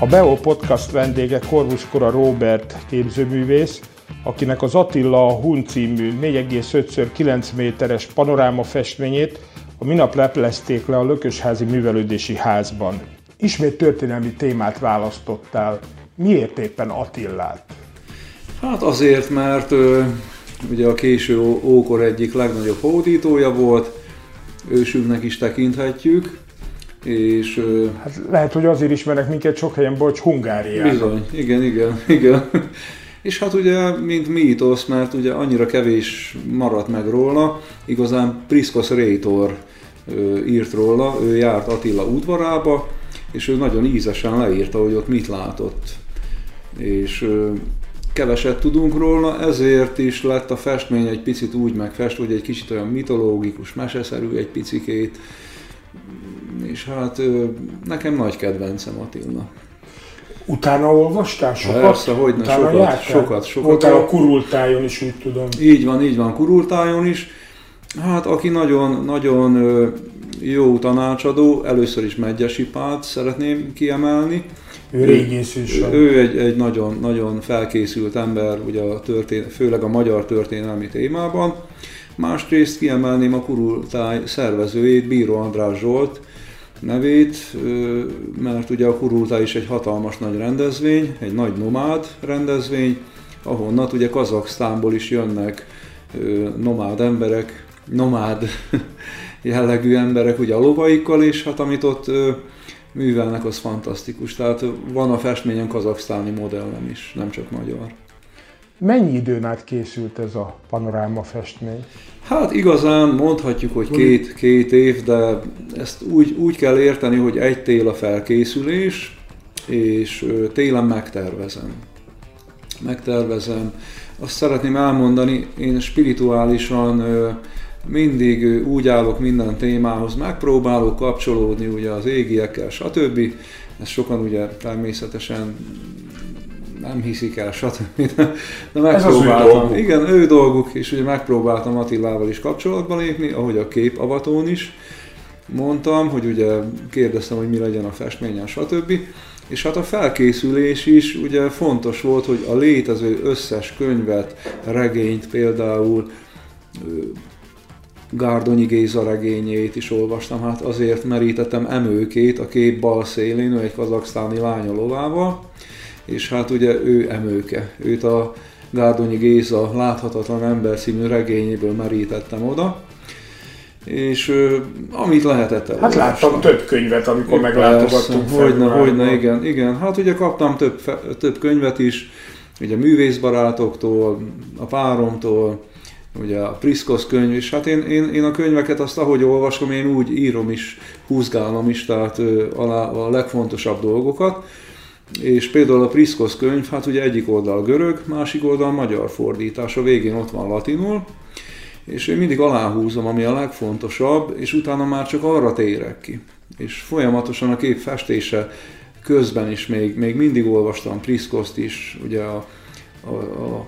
A Beo Podcast vendége Korvuskora Robert képzőművész, akinek az Attila a Hun című 4,5x9 méteres panoráma festményét a minap leplezték le a Lökösházi Művelődési Házban. Ismét történelmi témát választottál. Miért éppen Attillát? Hát azért, mert ö, ugye a késő ókor egyik legnagyobb hódítója volt, ősünknek is tekinthetjük, és... Hát lehet, hogy azért ismernek minket sok helyen, bocs, Hungáriában. bizony, igen, igen, igen. És hát ugye, mint mítosz, mert ugye annyira kevés maradt meg róla, igazán Priskos Rétor írt róla, ő járt Attila udvarába, és ő nagyon ízesen leírta, hogy ott mit látott. És keveset tudunk róla, ezért is lett a festmény egy picit úgy megfest, hogy egy kicsit olyan mitológikus, meseszerű egy picikét, és hát nekem nagy kedvencem Attila. Utána olvastál sokat? Persze, hogyne, Utána sokat, jártál? sokat, sokat. Voltál a kurultájon is, úgy tudom. Így van, így van, Kurultájon is. Hát aki nagyon, nagyon jó tanácsadó, először is Megyesi Pált szeretném kiemelni. Ő régész is. Ő, ő egy, egy nagyon, nagyon felkészült ember, ugye a történ- főleg a magyar történelmi témában. Másrészt kiemelném a Kurultáj szervezőjét, Bíró András Zsolt nevét, mert ugye a Kurultáj is egy hatalmas nagy rendezvény, egy nagy nomád rendezvény, ahonnan ugye Kazaksztánból is jönnek nomád emberek, nomád jellegű emberek ugye a lovaikkal, és hát amit ott művelnek, az fantasztikus. Tehát van a festményen kazaksztáni modellem is, nem csak magyar. Mennyi időn át készült ez a panoráma festmény? Hát igazán mondhatjuk, hogy két, két év, de ezt úgy, úgy kell érteni, hogy egy tél a felkészülés, és télen megtervezem. Megtervezem. Azt szeretném elmondani, én spirituálisan mindig úgy állok minden témához, megpróbálok kapcsolódni ugye az égiekkel, stb. Ezt sokan ugye természetesen nem hiszik el, stb. De, megpróbáltam. Igen, ő dolguk, és ugye megpróbáltam Attilával is kapcsolatba lépni, ahogy a képavatón is mondtam, hogy ugye kérdeztem, hogy mi legyen a festményen, stb. És hát a felkészülés is ugye fontos volt, hogy a létező összes könyvet, regényt például Gárdonyi Géza regényét is olvastam, hát azért merítettem emőkét a kép bal szélén, ő egy kazaksztáni lánya lovával, és hát ugye ő emőke. Őt a Gárdonyi Géza Láthatatlan ember című regényéből merítettem oda, és ö, amit lehetett Hát elolvastam. láttam több könyvet, amikor meglátogattunk Hogyne, hogyne, igen, igen. Hát ugye kaptam több, több könyvet is, ugye művészbarátoktól, a páromtól, ugye a Priskos könyv is. Hát én, én, én a könyveket azt, ahogy olvasom, én úgy írom is, húzgálom is, tehát ö, alá a legfontosabb dolgokat. És például a Priskos könyv, hát ugye egyik oldal görög, másik oldal magyar fordítás, a végén ott van latinul, és én mindig aláhúzom, ami a legfontosabb, és utána már csak arra térek ki. És folyamatosan a kép festése közben is még, még mindig olvastam Priskoszt is, ugye a, a, a,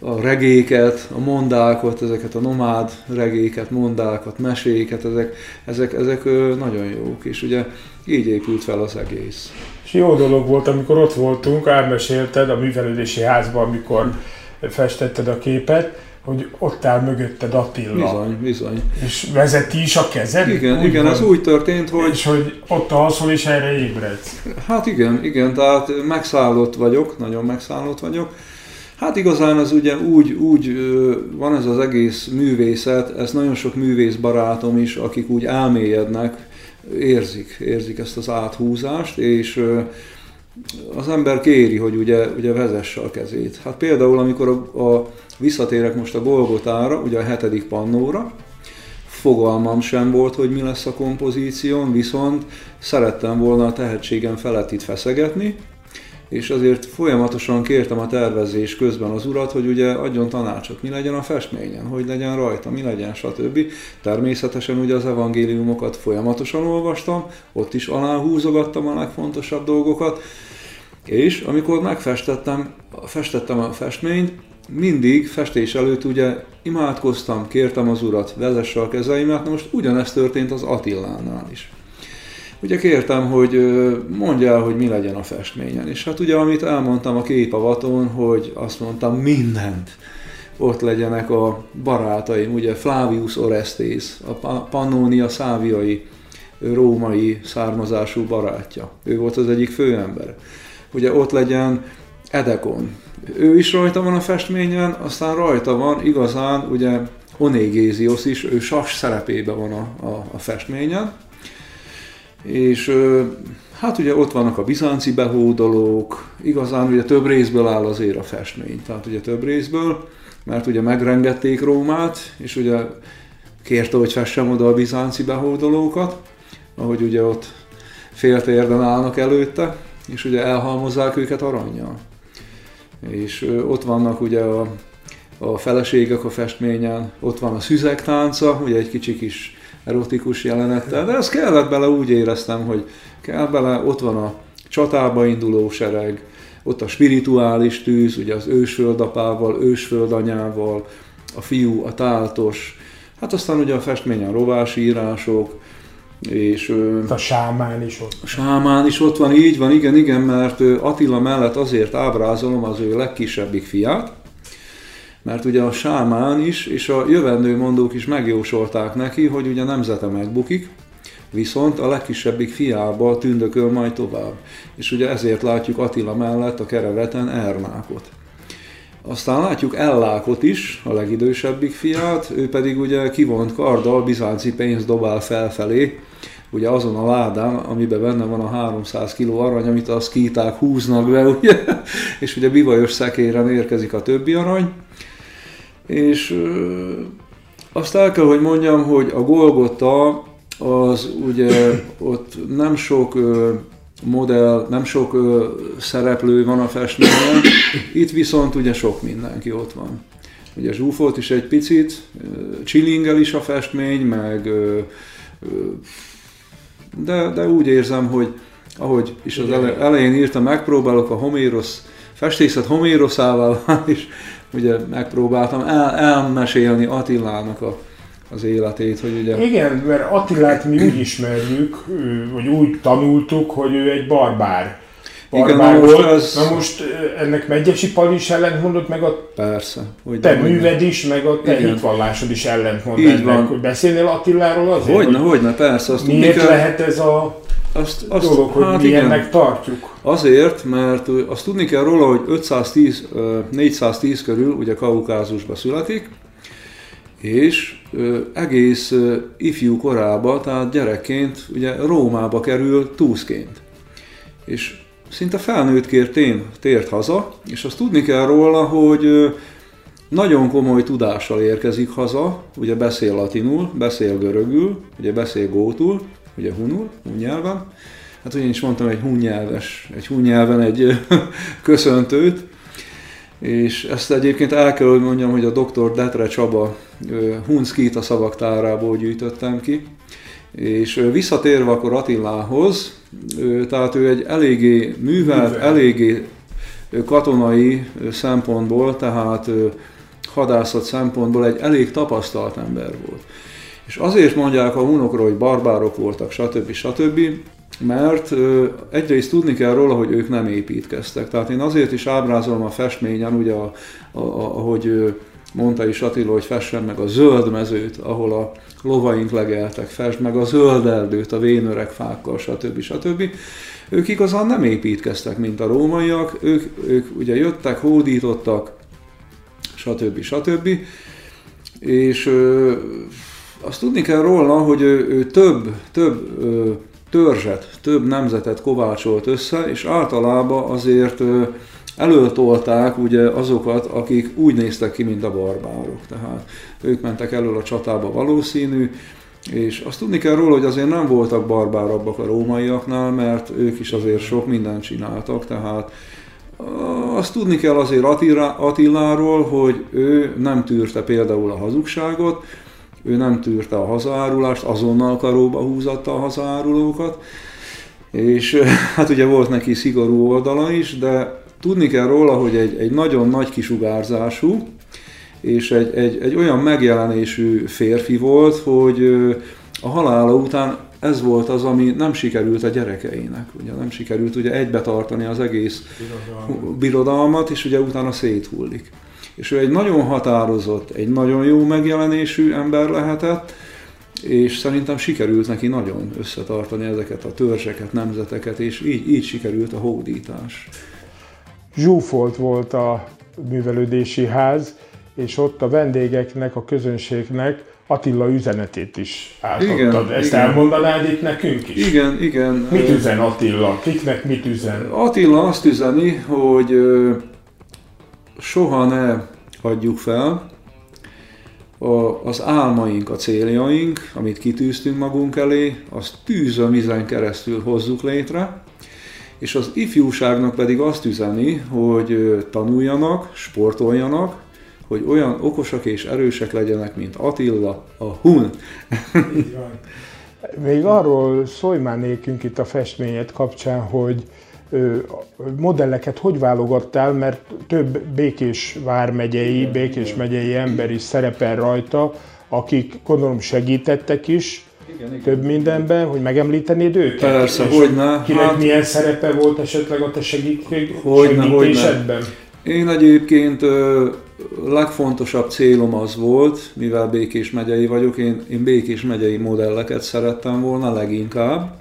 a regéket, a mondákat, ezeket a nomád regéket, mondákat, meséket, ezek, ezek, ezek nagyon jók, és ugye így épült fel az egész. És jó dolog volt, amikor ott voltunk, elmesélted a művelődési házban, amikor festetted a képet, hogy ott áll mögötted Attila. Bizony, bizony. És vezeti is a kezed? Igen, Úgy igen, van. ez úgy történt, hogy És hogy ott alszol, és erre ébredsz. Hát igen, igen, tehát megszállott vagyok, nagyon megszállott vagyok. Hát igazán ez ugye úgy, úgy van ez az egész művészet, ez nagyon sok művész barátom is, akik úgy elmélyednek, érzik, érzik ezt az áthúzást, és az ember kéri, hogy ugye, ugye vezesse a kezét. Hát például, amikor a, a visszatérek most a Golgotára, ugye a hetedik pannóra, fogalmam sem volt, hogy mi lesz a kompozíción, viszont szerettem volna a tehetségem felett itt feszegetni, és azért folyamatosan kértem a tervezés közben az urat, hogy ugye adjon tanácsot, mi legyen a festményen, hogy legyen rajta, mi legyen, stb. Természetesen ugye az evangéliumokat folyamatosan olvastam, ott is aláhúzogattam a legfontosabb dolgokat, és amikor megfestettem, festettem a festményt, mindig festés előtt ugye imádkoztam, kértem az urat, vezesse a kezeimet, most ugyanezt történt az Attillánál is. Ugye kértem, hogy mondja hogy mi legyen a festményen. És hát ugye, amit elmondtam a képavaton, hogy azt mondtam, mindent ott legyenek a barátaim, ugye Flavius Orestes, a Pannonia száviai római származású barátja. Ő volt az egyik főember. Ugye ott legyen Edekon. Ő is rajta van a festményen, aztán rajta van igazán ugye Onégézios is, ő sas szerepében van a, a, a festményen. És hát ugye ott vannak a bizánci behódolók, igazán ugye több részből áll azért a festmény, tehát ugye több részből, mert ugye megrengették Rómát, és ugye kérte, hogy fessem oda a bizánci behódolókat, ahogy ugye ott féltérden állnak előtte, és ugye elhalmozzák őket aranyjal. És ott vannak ugye a, a feleségek a festményen, ott van a szüzek tánca, ugye egy kicsi kis erotikus jelenettel, de ez kellett bele, úgy éreztem, hogy kell bele, ott van a csatába induló sereg, ott a spirituális tűz, ugye az ősföldapával, ősföldanyával, a fiú, a táltos, hát aztán ugye a festményen rovásírások, és, a sámán is ott. A sámán is ott van, így van, igen, igen, mert Attila mellett azért ábrázolom az ő legkisebbik fiát, mert ugye a sámán is, és a jövendő mondók is megjósolták neki, hogy ugye nemzete megbukik, viszont a legkisebbik fiába tündököl majd tovább. És ugye ezért látjuk Attila mellett a kereveten Ernákot. Aztán látjuk Ellákot is, a legidősebbik fiát, ő pedig ugye kivont karddal bizánci pénzt dobál felfelé, ugye azon a ládán, amiben benne van a 300 kg arany, amit a szkíták húznak be, ugye? és ugye bivajos szekéren érkezik a többi arany. És azt el kell, hogy mondjam, hogy a Golgota az ugye ott nem sok modell, nem sok szereplő van a festményen, itt viszont ugye sok mindenki ott van. Ugye zsúfolt is egy picit, chillingel is a festmény, meg de, de úgy érzem, hogy ahogy is az elején írtam, megpróbálok a Homéros, festészet Homéroszával is, ugye megpróbáltam el, elmesélni Attilának a, az életét, hogy ugye... Igen, mert Attilát mi úgy ismerjük, vagy úgy tanultuk, hogy ő egy barbár. Barbár Igen, na most, volt. Az... na most ennek Megyesi Pali is ellentmondott, meg a Persze, hogy te műved is, meg a te hitvallásod is ellentmond Így ennek. Van. Hogy beszélnél Attiláról azért? Hogyne, hogy, hogyne, persze. Azt miért kell... lehet ez a azt, azt, dolog, hogy hát milyennek igen. tartjuk? Azért, mert azt tudni kell róla, hogy 510, 410 körül ugye Kaukázusba születik, és egész ifjú korában, tehát gyerekként ugye Rómába kerül túszként. És szinte felnőttként tén, tért haza, és azt tudni kell róla, hogy nagyon komoly tudással érkezik haza, ugye beszél latinul, beszél görögül, ugye beszél gótul, ugye hunul, hun nyelven. Hát én is mondtam egy hun nyelves, egy hun nyelven egy köszöntőt, és ezt egyébként el kell, hogy mondjam, hogy a dr. Detre Csaba Hunszkit a szavaktárából gyűjtöttem ki, és visszatérve akkor Attilához, tehát ő egy eléggé művelt, Művel. eléggé katonai szempontból, tehát hadászat szempontból egy elég tapasztalt ember volt. És azért mondják a hunokról, hogy barbárok voltak, stb. stb., mert egyrészt tudni kell róla, hogy ők nem építkeztek. Tehát én azért is ábrázolom a festményen, ugye, a, a, a, ahogy mondta is Attila, hogy fessen meg a zöld mezőt, ahol a lovaink legeltek, fest meg a zöld erdőt, a vénöreg fákkal, stb. stb. Ők igazán nem építkeztek, mint a rómaiak, ők, ők ugye jöttek, hódítottak, stb. stb. És azt tudni kell róla, hogy ő, ő több, több ö, törzset, több nemzetet kovácsolt össze, és általában azért ö, előtolták ugye azokat, akik úgy néztek ki, mint a barbárok. Tehát ők mentek elől a csatába valószínű, és azt tudni kell róla, hogy azért nem voltak barbárabbak a rómaiaknál, mert ők is azért sok mindent csináltak, tehát azt tudni kell azért Attiláról, hogy ő nem tűrte például a hazugságot, ő nem tűrte a hazaárulást, azonnal karóba húzatta a hazaárulókat, és hát ugye volt neki szigorú oldala is, de Tudni kell róla, hogy egy, egy nagyon nagy kisugárzású, és egy, egy, egy olyan megjelenésű férfi volt, hogy a halála után ez volt az, ami nem sikerült a gyerekeinek. Ugye nem sikerült ugye egybe tartani az egész birodalmat, birodalmat és ugye utána széthullik. És ő egy nagyon határozott, egy nagyon jó megjelenésű ember lehetett, és szerintem sikerült neki nagyon összetartani ezeket a törzseket, nemzeteket, és így, így sikerült a hódítás. Zsúfolt volt a művelődési ház, és ott a vendégeknek, a közönségnek Attila üzenetét is átadtad. Igen, Ezt igen. elmondanád itt nekünk is? Igen, igen. Mit üzen Attila? Kiknek mit üzen? Attila azt üzeni, hogy soha ne adjuk fel, az álmaink, a céljaink, amit kitűztünk magunk elé, azt tűzön vizen keresztül hozzuk létre, és az ifjúságnak pedig azt üzeni, hogy tanuljanak, sportoljanak, hogy olyan okosak és erősek legyenek, mint Attila, a Hun. Még arról szólj már nékünk itt a festményet kapcsán, hogy modelleket hogy válogattál, mert több Békés vármegyei, Békés megyei ember is szerepel rajta, akik gondolom segítettek is, igen, igen. több mindenben, hogy megemlítenéd őket? Persze, hogy ne. Kinek hát, milyen szerepe volt esetleg a te segítség, hogyne, segítésedben? Hogyne. Én egyébként ö, legfontosabb célom az volt, mivel Békés megyei vagyok, én, én Békés megyei modelleket szerettem volna leginkább.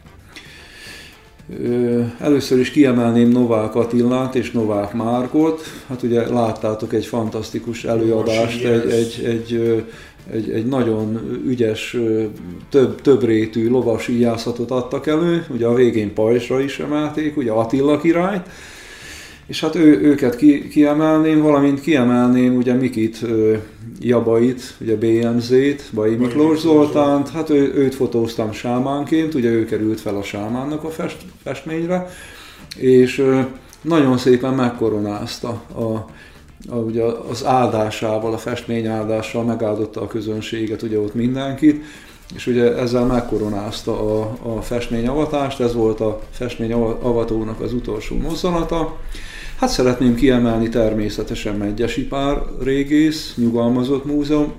Először is kiemelném Novák Attillát és Novák Márkot. Hát ugye láttátok egy fantasztikus előadást, egy, egy, egy, egy, egy nagyon ügyes, több, több rétű lovas íjászatot adtak elő, ugye a végén Pajsra is emelték, ugye Attila királyt, és hát ő, őket ki, kiemelném, valamint kiemelném ugye Mikit, Jabait, ugye BMZ-t, Bai Miklós Zoltánt, hát ő, őt fotóztam sámánként, ugye ő került fel a sámánnak a fest, festményre, és nagyon szépen megkoronázta a, a, ugye az áldásával, a festmény áldással megáldotta a közönséget, ugye ott mindenkit, és ugye ezzel megkoronázta a, a festményavatást, ez volt a festményavatónak az utolsó mozzanata, Hát szeretném kiemelni természetesen Megyesi Pár régész, nyugalmazott múzeum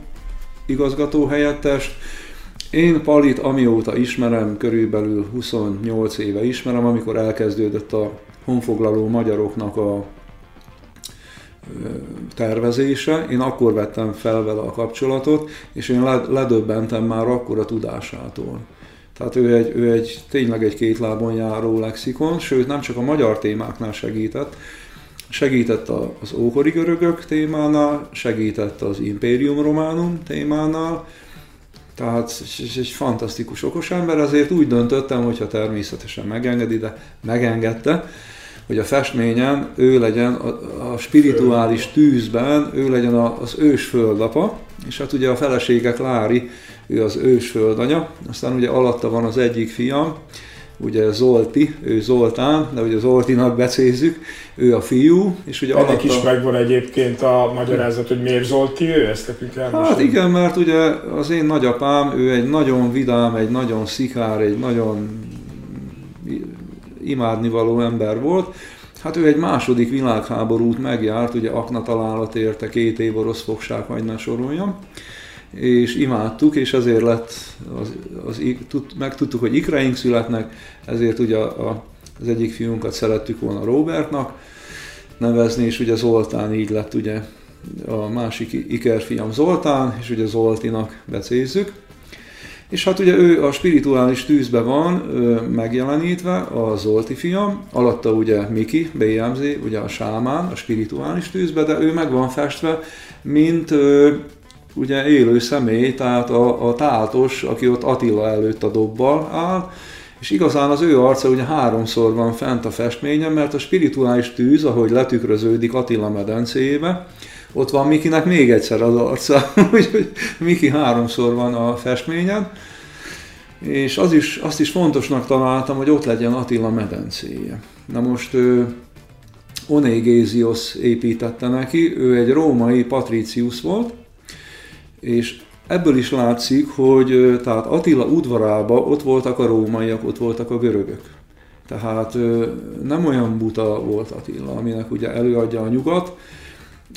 igazgató helyettest. Én Palit amióta ismerem, körülbelül 28 éve ismerem, amikor elkezdődött a honfoglaló magyaroknak a tervezése. Én akkor vettem fel vele a kapcsolatot, és én ledöbbentem már akkor a tudásától. Tehát ő egy, ő egy tényleg egy két lábon járó lexikon, sőt nem csak a magyar témáknál segített, Segített az ókori görögök témánál, segített az Imperium Románum témánál, tehát egy fantasztikus okos ember, ezért úgy döntöttem, hogyha természetesen megengedi, de megengedte, hogy a festményen ő legyen a, a spirituális tűzben, ő legyen az ős földapa, és hát ugye a feleségek Lári, ő az ős földanya, aztán ugye alatta van az egyik fiam, ugye Zolti, ő Zoltán, de ugye Zoltinak becézzük, ő a fiú, és ugye Ennek is megvan egyébként a magyarázat, hogy miért Zolti ő, ezt nekünk elmondani. Hát igen, mert ugye az én nagyapám, ő egy nagyon vidám, egy nagyon szikár, egy nagyon imádnivaló ember volt, Hát ő egy második világháborút megjárt, ugye akna találat érte, két év orosz fogság, majd ne soroljam és imádtuk, és ezért lett, az, az, tud, megtudtuk, hogy ikreink születnek, ezért ugye a, az egyik fiunkat szerettük volna Robertnak nevezni, és ugye Zoltán így lett ugye a másik ikerfiam Zoltán, és ugye Zoltinak becézzük. És hát ugye ő a spirituális tűzbe van ö, megjelenítve, a Zolti fiam, alatta ugye Miki, BMZ, ugye a sámán, a spirituális tűzbe, de ő meg van festve, mint ö, ugye élő személy, tehát a, a tátos, aki ott Attila előtt a dobbal áll, és igazán az ő arca ugye háromszor van fent a festményen, mert a spirituális tűz, ahogy letükröződik Attila medencébe, ott van Mikinek még egyszer az arca, úgyhogy Miki háromszor van a festményen, és az is, azt is fontosnak találtam, hogy ott legyen Attila medencéje. Na most Onégézios építette neki, ő egy római patricius volt, és ebből is látszik, hogy tehát Attila udvarába ott voltak a rómaiak, ott voltak a görögök. Tehát nem olyan buta volt Attila, aminek ugye előadja a nyugat.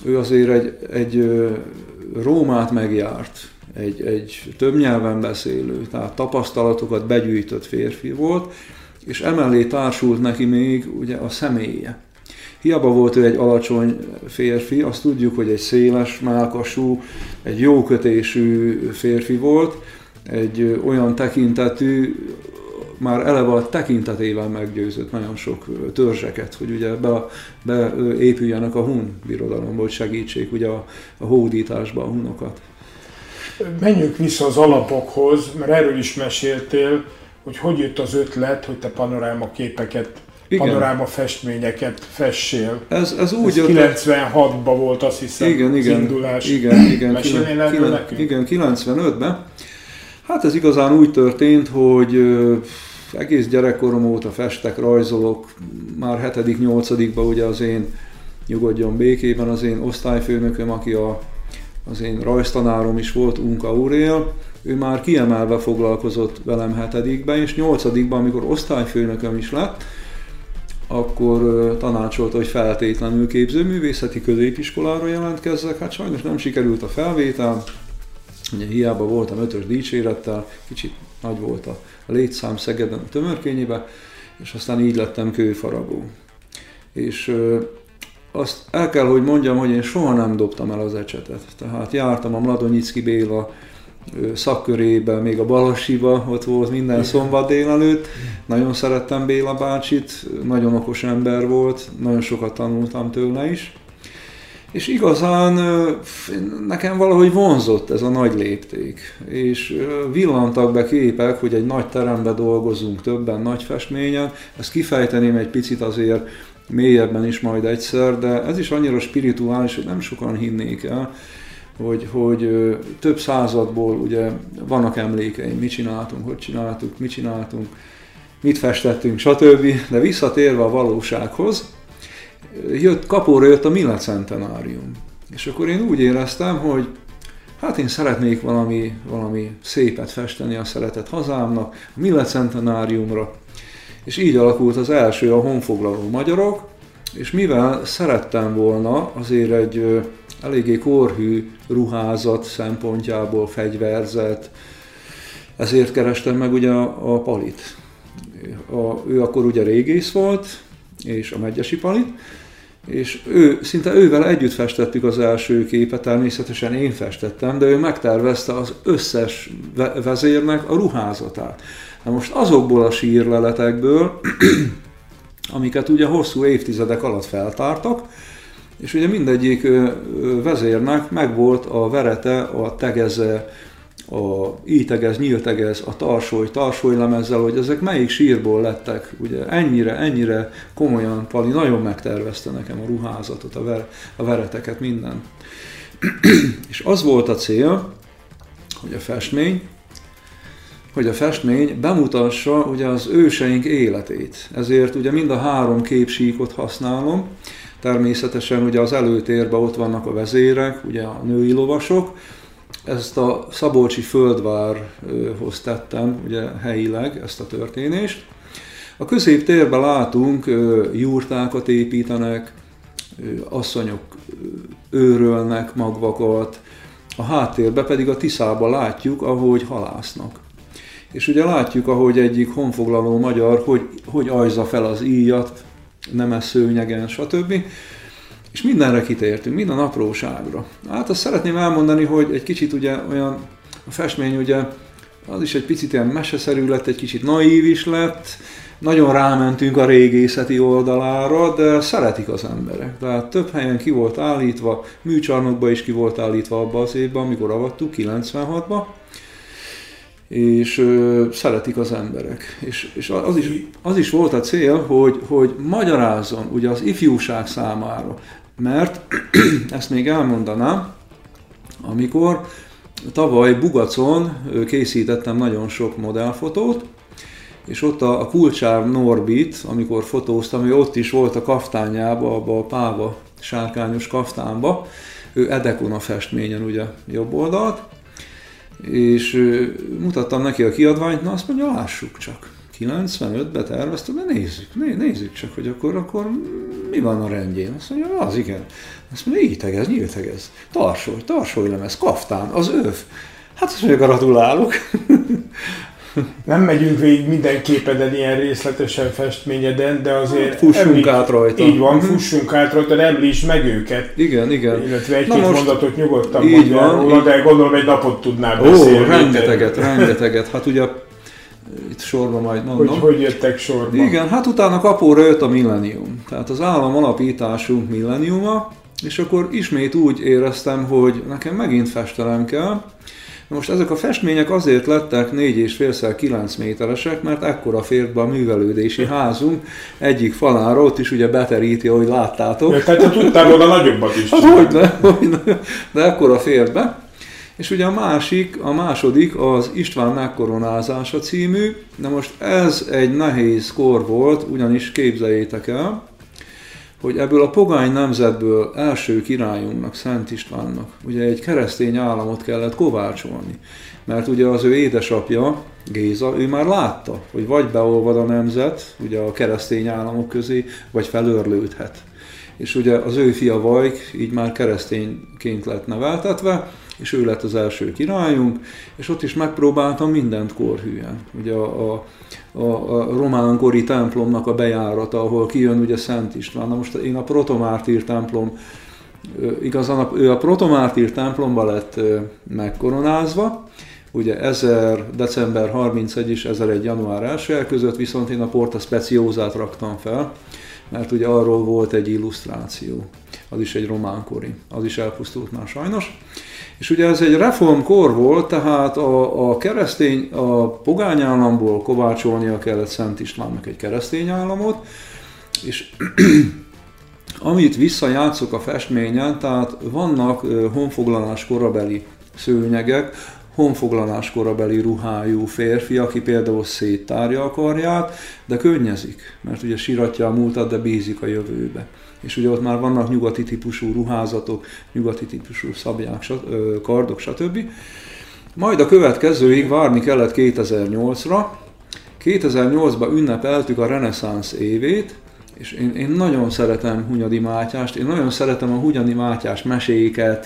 Ő azért egy, egy Rómát megjárt, egy, egy több nyelven beszélő, tehát tapasztalatokat begyűjtött férfi volt, és emellé társult neki még ugye a személye. Hiába volt ő egy alacsony férfi, azt tudjuk, hogy egy széles, málkasú, egy jó kötésű férfi volt, egy olyan tekintetű, már eleve a tekintetével meggyőzött nagyon sok törzseket, hogy ugye be, beépüljenek a hun birodalomba, hogy segítsék ugye a, a hódításba a hunokat. Menjünk vissza az alapokhoz, mert erről is meséltél, hogy hogy jött az ötlet, hogy te panoráma képeket, igen. panoráma festményeket fessél. Ez, ez úgy ez 96-ban volt azt hiszem igen, igen, az indulás. Igen, igen, Mesélnél erről nekünk? Igen, 95-ben. Hát ez igazán úgy történt, hogy egész gyerekkorom óta festek, rajzolok, már 7.-8.-ban ugye az én nyugodjon békében, az én osztályfőnököm, aki a, az én rajztanárom is volt, Unka Aurél, ő már kiemelve foglalkozott velem hetedikben, és nyolcadikban, amikor osztályfőnököm is lett, akkor tanácsolta, hogy feltétlenül képzőművészeti középiskolára jelentkezzek. Hát sajnos nem sikerült a felvétel, ugye hiába voltam ötös dicsérettel, kicsit nagy volt a létszám Szegeden a tömörkényébe, és aztán így lettem kőfaragó. És azt el kell, hogy mondjam, hogy én soha nem dobtam el az ecsetet. Tehát jártam a Mladonyicki Béla szakkörébe, még a Balasiba, ott volt minden szombat délelőtt. Nagyon szerettem Béla bácsit, nagyon okos ember volt, nagyon sokat tanultam tőle is. És igazán nekem valahogy vonzott ez a nagy lépték. És villantak be képek, hogy egy nagy teremben dolgozunk többen, nagy festményen. Ezt kifejteném egy picit azért mélyebben is majd egyszer, de ez is annyira spirituális, hogy nem sokan hinnék el, hogy, hogy több századból ugye vannak emlékeim, mit csináltunk, hogy csináltuk, mit csináltunk, mit festettünk, stb. De visszatérve a valósághoz, jött, kapóra jött a Mila centenárium. És akkor én úgy éreztem, hogy hát én szeretnék valami, valami szépet festeni a szeretett hazámnak, a Mila centenáriumra. És így alakult az első a honfoglaló magyarok, és mivel szerettem volna azért egy eléggé korhű ruházat szempontjából, fegyverzet, ezért kerestem meg ugye a, a Palit. A, ő akkor ugye régész volt, és a Megyesi Palit, és ő, szinte ővel együtt festettük az első képet, természetesen én festettem, de ő megtervezte az összes vezérnek a ruházatát. Na most azokból a sírleletekből, amiket ugye hosszú évtizedek alatt feltártak, és ugye mindegyik vezérnek megvolt a verete, a tegeze, a ítegez, nyíltegez, a tarsoly, tarsoly lemezzel, hogy ezek melyik sírból lettek, ugye ennyire, ennyire komolyan Pali nagyon megtervezte nekem a ruházatot, a, ver, a vereteket, minden. és az volt a cél, hogy a festmény, hogy a festmény bemutassa ugye az őseink életét. Ezért ugye mind a három képsíkot használom, Természetesen ugye az előtérben ott vannak a vezérek, ugye a női lovasok, ezt a Szabolcsi földvárhoz tettem, ugye helyileg ezt a történést. A középtérben látunk, jurtákat építenek, asszonyok őrölnek magvakat, a háttérben pedig a Tiszába látjuk, ahogy halásznak. És ugye látjuk, ahogy egyik honfoglaló magyar, hogy, hogy ajza fel az íjat, nemes szőnyegen, stb. És mindenre kitértünk, minden apróságra. Hát azt szeretném elmondani, hogy egy kicsit ugye olyan, a festmény ugye az is egy picit ilyen meseszerű lett, egy kicsit naív is lett, nagyon rámentünk a régészeti oldalára, de szeretik az emberek. Tehát több helyen ki volt állítva, műcsarnokba is ki volt állítva abban az évben, amikor avattuk, 96-ban, és ö, szeretik az emberek. És, és az, is, az is volt a cél, hogy, hogy magyarázzon ugye az ifjúság számára, mert ezt még elmondanám, amikor tavaly Bugacon készítettem nagyon sok modellfotót, és ott a, a Kulcsár Norbit, amikor fotóztam, ő ott is volt a kaftányába, abba a páva sárkányos kaftánba, ő Edekon a festményen ugye jobb oldalt, és mutattam neki a kiadványt, na azt mondja, lássuk csak. 95-ben terveztem, de nézzük, né, nézzük csak, hogy akkor, akkor mi van a rendjén. Azt mondja, az igen. Azt mondja, így tegez, nyílt tegez. Tarsoly, tarsoly lemez, kaftán, az öv. Hát azt mondja, gratulálok. Nem megyünk végig minden képeden ilyen részletesen festményeden, de azért... Hát, fussunk említ, át rajta. Így van, mhm. fussunk át rajta, de említs meg őket. Igen, igen. Illetve egy-két mondatot nyugodtan így van, róla, így... de gondolom egy napot tudnál beszélni. Ó, rengeteget, rengeteget. Hát ugye itt sorba majd mondom. Hogy hogy jöttek sorba? Igen, hát utána kapóra jött a millennium. Tehát az állam alapításunk millenniuma, és akkor ismét úgy éreztem, hogy nekem megint festelem kell, most ezek a festmények azért lettek 4,5 9 méteresek, mert ekkora fért be a művelődési házunk egyik falára, ott is ugye beteríti, ahogy láttátok. Ja, tehát tudtál volna nagyobbat is. Hát hogy ne, hogy ne, de ekkora fért be. És ugye a másik, a második az István megkoronázása című. Na most ez egy nehéz kor volt, ugyanis képzeljétek el, hogy ebből a pogány nemzetből első királyunknak, Szent Istvánnak, ugye egy keresztény államot kellett kovácsolni. Mert ugye az ő édesapja, Géza, ő már látta, hogy vagy beolvad a nemzet, ugye a keresztény államok közé, vagy felörlődhet. És ugye az ő fia Vajk így már keresztényként lett neveltetve, és ő lett az első királyunk, és ott is megpróbáltam mindent korhűen. Ugye a, a, a, a románkori templomnak a bejárata, ahol kijön ugye Szent István. Na most én a protomártír templom, igazán ő a protomártír templomba lett megkoronázva, ugye 1000 december 31 és 1001 január 1 között, viszont én a Porta Speciózát raktam fel, mert ugye arról volt egy illusztráció, az is egy románkori, az is elpusztult már sajnos. És ugye ez egy reformkor volt, tehát a, a keresztény, a pogány államból kovácsolnia kellett Szent Istvánnak egy keresztény államot, és amit visszajátszok a festményen, tehát vannak honfoglalás korabeli szőnyegek, honfoglalás korabeli ruhájú férfi, aki például széttárja a karját, de könnyezik, mert ugye siratja a múltat, de bízik a jövőbe és ugye ott már vannak nyugati típusú ruházatok, nyugati típusú szabják, kardok, stb. Majd a következőig várni kellett 2008-ra. 2008-ban ünnepeltük a reneszánsz évét, és én, én nagyon szeretem Hunyadi Mátyást, én nagyon szeretem a Hunyadi Mátyás meséket,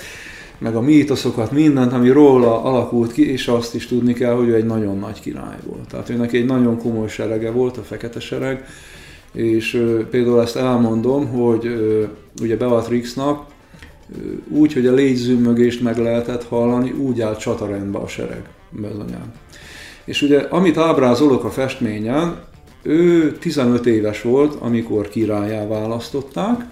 meg a mítoszokat, mindent, ami róla alakult ki, és azt is tudni kell, hogy ő egy nagyon nagy király volt. Tehát őnek egy nagyon komoly serege volt, a fekete sereg, és például ezt elmondom, hogy ugye Beatrixnak úgy, hogy a légyzőmögést meg lehetett hallani, úgy állt csatarendbe a sereg bezonyán. És ugye, amit ábrázolok a festményen, ő 15 éves volt, amikor királyá választották,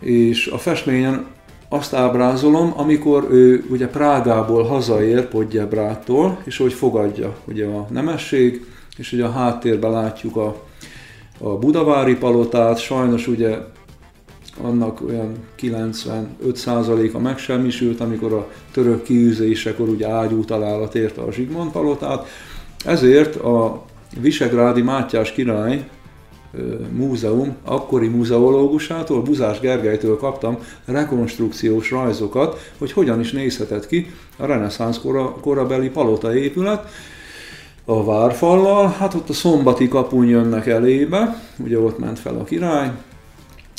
és a festményen azt ábrázolom, amikor ő ugye Prágából hazaér Podjebrától, és hogy fogadja ugye a nemesség, és ugye a háttérben látjuk a a Budavári palotát, sajnos ugye annak olyan 95%-a megsemmisült, amikor a török kiűzésekor ugye ágyú találat érte a Zsigmond palotát, ezért a Visegrádi Mátyás király múzeum akkori múzeológusától, Buzás Gergelytől kaptam rekonstrukciós rajzokat, hogy hogyan is nézhetett ki a reneszánsz korabeli palota épület, a várfallal, hát ott a szombati kapun jönnek elébe, ugye ott ment fel a király,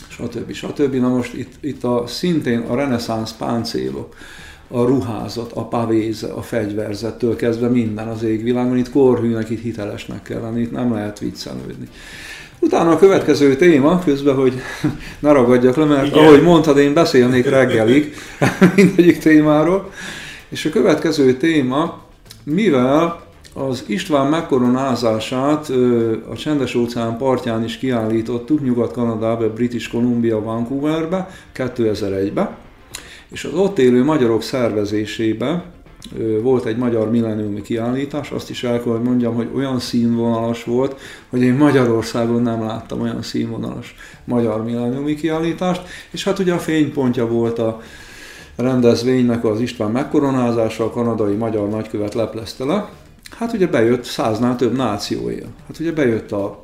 stb. stb. Na most itt, itt a, szintén a reneszánsz páncélok, a ruházat, a pavéze, a fegyverzettől kezdve minden az égvilágon, itt korhűnek, itt hitelesnek kell lenni, itt nem lehet viccelődni. Utána a következő téma, közben, hogy ne ragadjak le, mert Igen. ahogy mondtad, én beszélnék reggelig mindegyik témáról. És a következő téma, mivel az István megkoronázását a Csendes óceán partján is kiállítottuk Nyugat-Kanadába, British Columbia, Vancouverbe 2001-be, és az ott élő magyarok szervezésében volt egy magyar milleniumi kiállítás, azt is el kell, hogy mondjam, hogy olyan színvonalas volt, hogy én Magyarországon nem láttam olyan színvonalas magyar milleniumi kiállítást, és hát ugye a fénypontja volt a rendezvénynek az István megkoronázása, a kanadai magyar nagykövet leplezte le, Hát ugye bejött száznál több náció él. Hát ugye bejött a,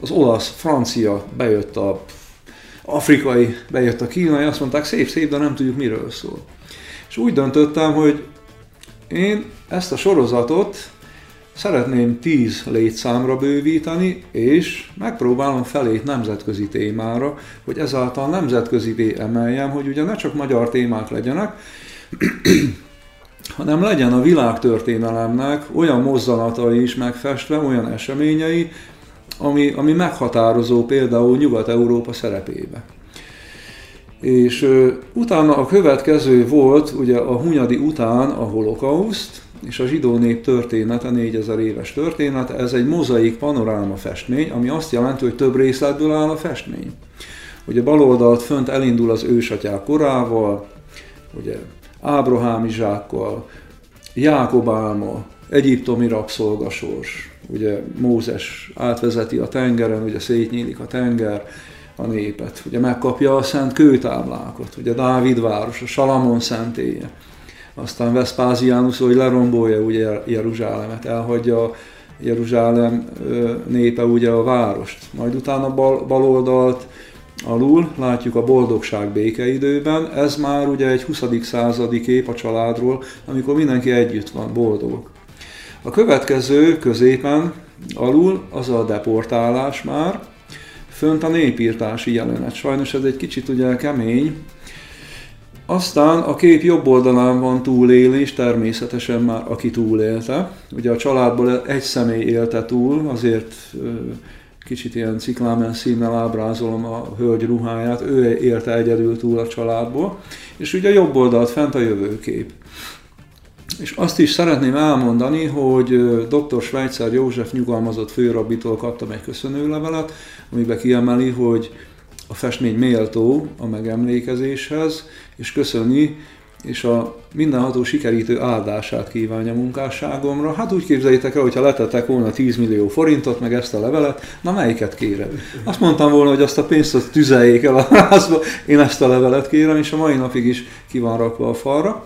az olasz, francia, bejött a afrikai, bejött a kínai, azt mondták szép-szép, de nem tudjuk miről szól. És úgy döntöttem, hogy én ezt a sorozatot szeretném 10 létszámra bővíteni, és megpróbálom felét nemzetközi témára, hogy ezáltal nemzetközi emeljem, hogy ugye ne csak magyar témák legyenek, hanem legyen a világtörténelemnek olyan mozzanatai is megfestve, olyan eseményei, ami, ami meghatározó például Nyugat-Európa szerepébe. És ö, utána a következő volt, ugye a Hunyadi után a holokauszt, és a zsidó nép története, 4000 éves története, ez egy mozaik panoráma festmény, ami azt jelenti, hogy több részletből áll a festmény. Ugye bal oldalt fönt elindul az ősatyák korával, ugye Ábrahámi zsákkal, Jákob álma, egyiptomi rabszolgasors, ugye Mózes átvezeti a tengeren, ugye szétnyílik a tenger, a népet, ugye megkapja a szent kőtáblákat, ugye Dávid város, a Salamon szentélye, aztán Vespáziánus, hogy lerombolja ugye Jeruzsálemet, elhagyja Jeruzsálem népe ugye a várost. Majd utána bal, baloldalt alul látjuk a boldogság békeidőben, ez már ugye egy 20. századi kép a családról, amikor mindenki együtt van, boldogok. A következő középen alul az a deportálás már, fönt a népírtási jelenet. Sajnos ez egy kicsit ugye kemény, aztán a kép jobb oldalán van túlélés, természetesen már aki túlélte. Ugye a családból egy személy élte túl, azért kicsit ilyen ciklámen színnel ábrázolom a hölgy ruháját, ő élte egyedül túl a családból, és ugye a jobb oldalt fent a jövőkép. És azt is szeretném elmondani, hogy dr. Schweitzer József nyugalmazott főrabbitól kaptam egy köszönőlevelet, amiben kiemeli, hogy a festmény méltó a megemlékezéshez, és köszöni, és a mindenható sikerítő áldását kívánja munkásságomra. Hát úgy képzeljétek el, hogyha letettek volna 10 millió forintot, meg ezt a levelet, na melyiket kérem? Azt mondtam volna, hogy azt a pénzt azt tüzeljék el a házba, én ezt a levelet kérem, és a mai napig is ki van rakva a falra.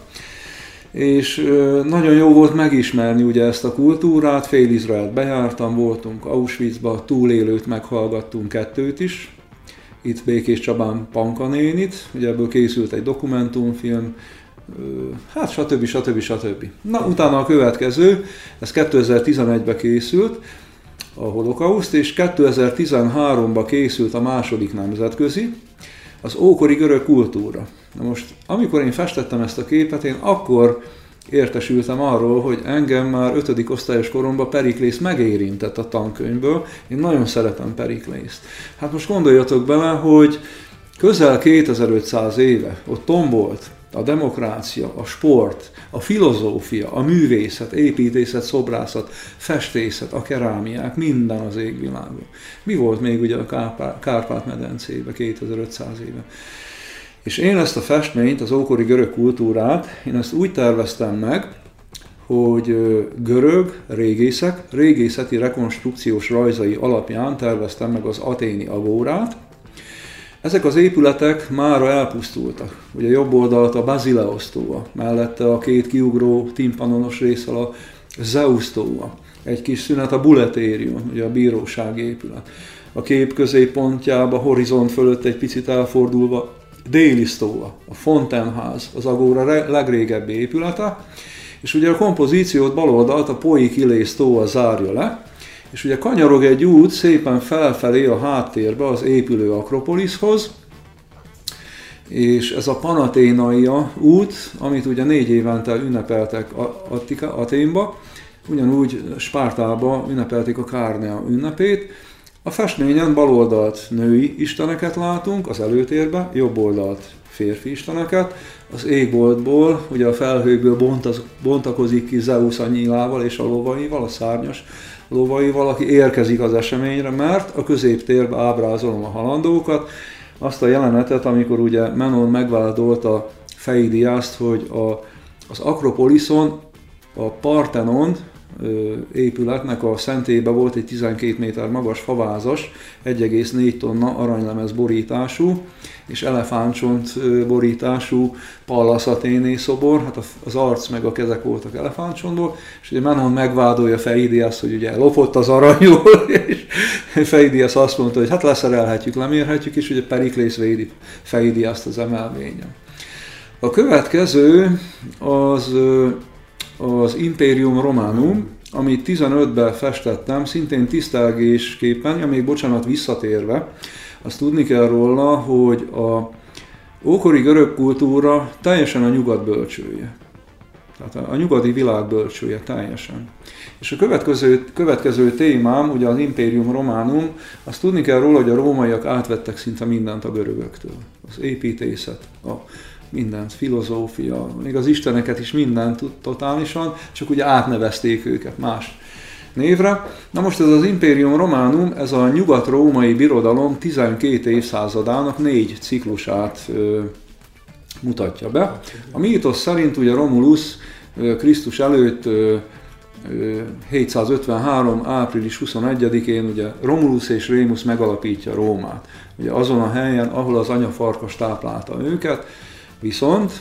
És nagyon jó volt megismerni ugye ezt a kultúrát, fél Izraelt bejártam, voltunk Auschwitzba, túlélőt meghallgattunk kettőt is, itt Békés Csabán Pankanénit, ugye ebből készült egy dokumentumfilm, hát stb. stb. stb. Na, utána a következő, ez 2011-ben készült, a holokauszt, és 2013-ban készült a második nemzetközi, az ókori görög kultúra. Na most, amikor én festettem ezt a képet, én akkor értesültem arról, hogy engem már ötödik osztályos koromban Periklész megérintett a tankönyvből. Én nagyon szeretem Periklészt. Hát most gondoljatok bele, hogy közel 2500 éve ott tombolt a demokrácia, a sport, a filozófia, a művészet, építészet, szobrászat, festészet, a kerámiák, minden az égvilágon. Mi volt még ugye a Kárpát-medencében 2500 éve? És én ezt a festményt, az ókori görög kultúrát, én ezt úgy terveztem meg, hogy görög régészek, régészeti rekonstrukciós rajzai alapján terveztem meg az aténi agórát. Ezek az épületek mára elpusztultak. Ugye jobb oldalt a Basileos tóa, mellette a két kiugró timpanonos részsel a Zeus tóa. Egy kis szünet a Buletérium, ugye a bíróság épület. A kép középpontjába, horizont fölött egy picit elfordulva déli sztóa, a Fontenház, az Agóra legrégebbi épülete, és ugye a kompozíciót baloldalt a Poikilé sztóa zárja le, és ugye kanyarog egy út szépen felfelé a háttérbe az épülő Akropoliszhoz, és ez a Panaténaia út, amit ugye négy évente ünnepeltek Attika, Aténba, ugyanúgy Spártába ünnepelték a Kárnea ünnepét, a festményen bal oldalt női isteneket látunk az előtérbe, jobb oldalt férfi isteneket. Az égboltból, ugye a felhőkből bontaz, bontakozik ki Zeus a nyílával és a lovaival, a szárnyas lovaival, aki érkezik az eseményre, mert a középtérbe ábrázolom a halandókat, azt a jelenetet, amikor ugye Menon megvádolta Feidiászt, hogy a, az Akropoliszon a Partenon, épületnek a szentélybe volt egy 12 méter magas favázas, 1,4 tonna aranylemez borítású, és elefántcsont borítású Pallas Athéné szobor, hát az arc meg a kezek voltak elefántcsontból, és ugye Menon megvádolja Feidias, hogy ugye lopott az aranyból, és Feidias azt mondta, hogy hát leszerelhetjük, lemérhetjük, és ugye Periklész védi Feidiaszt az emelvényen. A következő az az Imperium Romanum, amit 15-ben festettem, szintén tisztelgésképpen, ja még bocsánat, visszatérve, azt tudni kell róla, hogy a ókori görög kultúra teljesen a nyugat bölcsője. Tehát a nyugati világ bölcsője teljesen. És a következő, következő témám, ugye az Imperium Romanum, azt tudni kell róla, hogy a rómaiak átvettek szinte mindent a görögöktől. Az építészet, a mindent, filozófia, még az isteneket is mindent totálisan, csak ugye átnevezték őket más névre. Na most ez az Imperium Romanum, ez a nyugat-római birodalom 12 évszázadának négy ciklusát ö, mutatja be. A mítosz szerint ugye Romulus Krisztus előtt 753. április 21-én ugye Romulus és Rémus megalapítja Rómát. Ugye azon a helyen, ahol az anyafarkas táplálta őket, viszont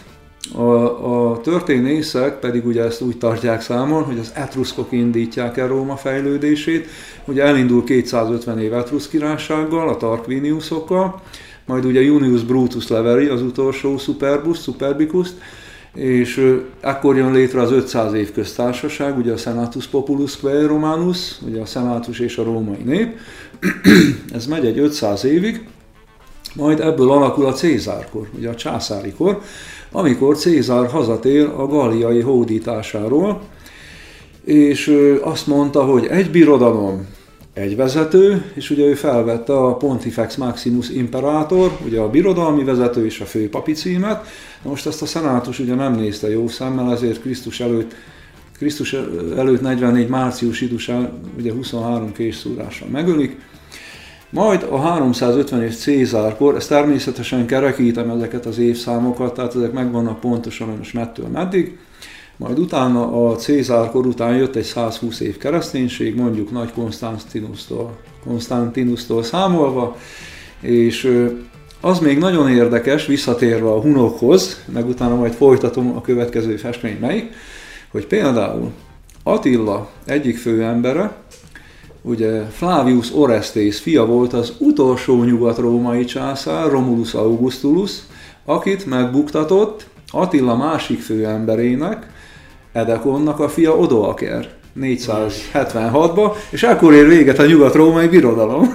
a, a történészek pedig ugye ezt úgy tartják számon, hogy az etruszkok indítják el Róma fejlődését. Ugye elindul 250 év etrusz királysággal, a Tarquiniusokkal, majd ugye Junius Brutus leveri az utolsó Superbus, Superbicust, és akkor jön létre az 500 év köztársaság, ugye a Senatus Populus Quae Romanus, ugye a szenátus és a római nép. Ez megy egy 500 évig, majd ebből alakul a Cézárkor, ugye a császári kor, amikor Cézár hazatér a galliai hódításáról, és azt mondta, hogy egy birodalom, egy vezető, és ugye ő felvette a Pontifex Maximus Imperator, ugye a birodalmi vezető és a főpapi címet. Na most ezt a szenátus ugye nem nézte jó szemmel, ezért Krisztus előtt Krisztus előtt 44 március idusán, ugye 23 készszúrással megölik, majd a 350 Cézárkor, ezt természetesen kerekítem ezeket az évszámokat, tehát ezek megvannak pontosan, hogy most mettől meddig, majd utána a Cézárkor után jött egy 120 év kereszténység, mondjuk Nagy Konstantinusztól, Konstantinusztól számolva, és az még nagyon érdekes, visszatérve a hunokhoz, meg utána majd folytatom a következő festmény melyik, hogy például Attila egyik főembere, ugye Flavius Orestes fia volt az utolsó nyugat-római császár, Romulus Augustulus, akit megbuktatott Attila másik főemberének, Edekonnak a fia Odoaker 476-ba, és akkor ér véget a nyugat-római birodalom.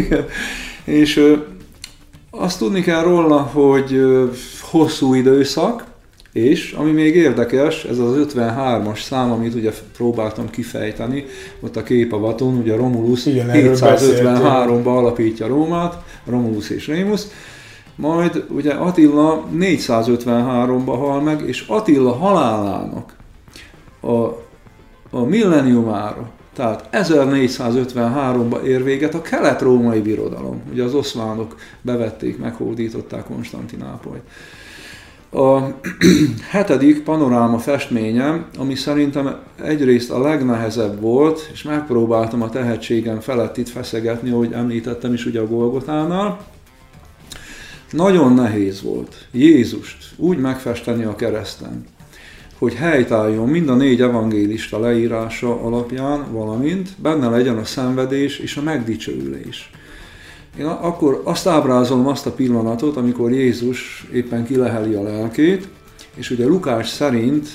és azt tudni kell róla, hogy hosszú időszak, és ami még érdekes, ez az 53-as szám, amit ugye próbáltam kifejteni, ott a kép a vaton, ugye Romulus 753-ba alapítja Rómát, Romulus és Rémus, majd ugye Attila 453-ba hal meg, és Attila halálának a, a milleniumára, tehát 1453-ba ér véget a kelet-római birodalom. Ugye az oszmánok bevették, meghódították Konstantinápolyt. A hetedik panoráma festményem, ami szerintem egyrészt a legnehezebb volt, és megpróbáltam a tehetségem felett itt feszegetni, ahogy említettem is ugye a Golgotánál, nagyon nehéz volt Jézust úgy megfesteni a kereszten, hogy helytálljon mind a négy evangélista leírása alapján, valamint benne legyen a szenvedés és a megdicsőülés. Én akkor azt ábrázolom azt a pillanatot, amikor Jézus éppen kileheli a lelkét, és ugye Lukás szerint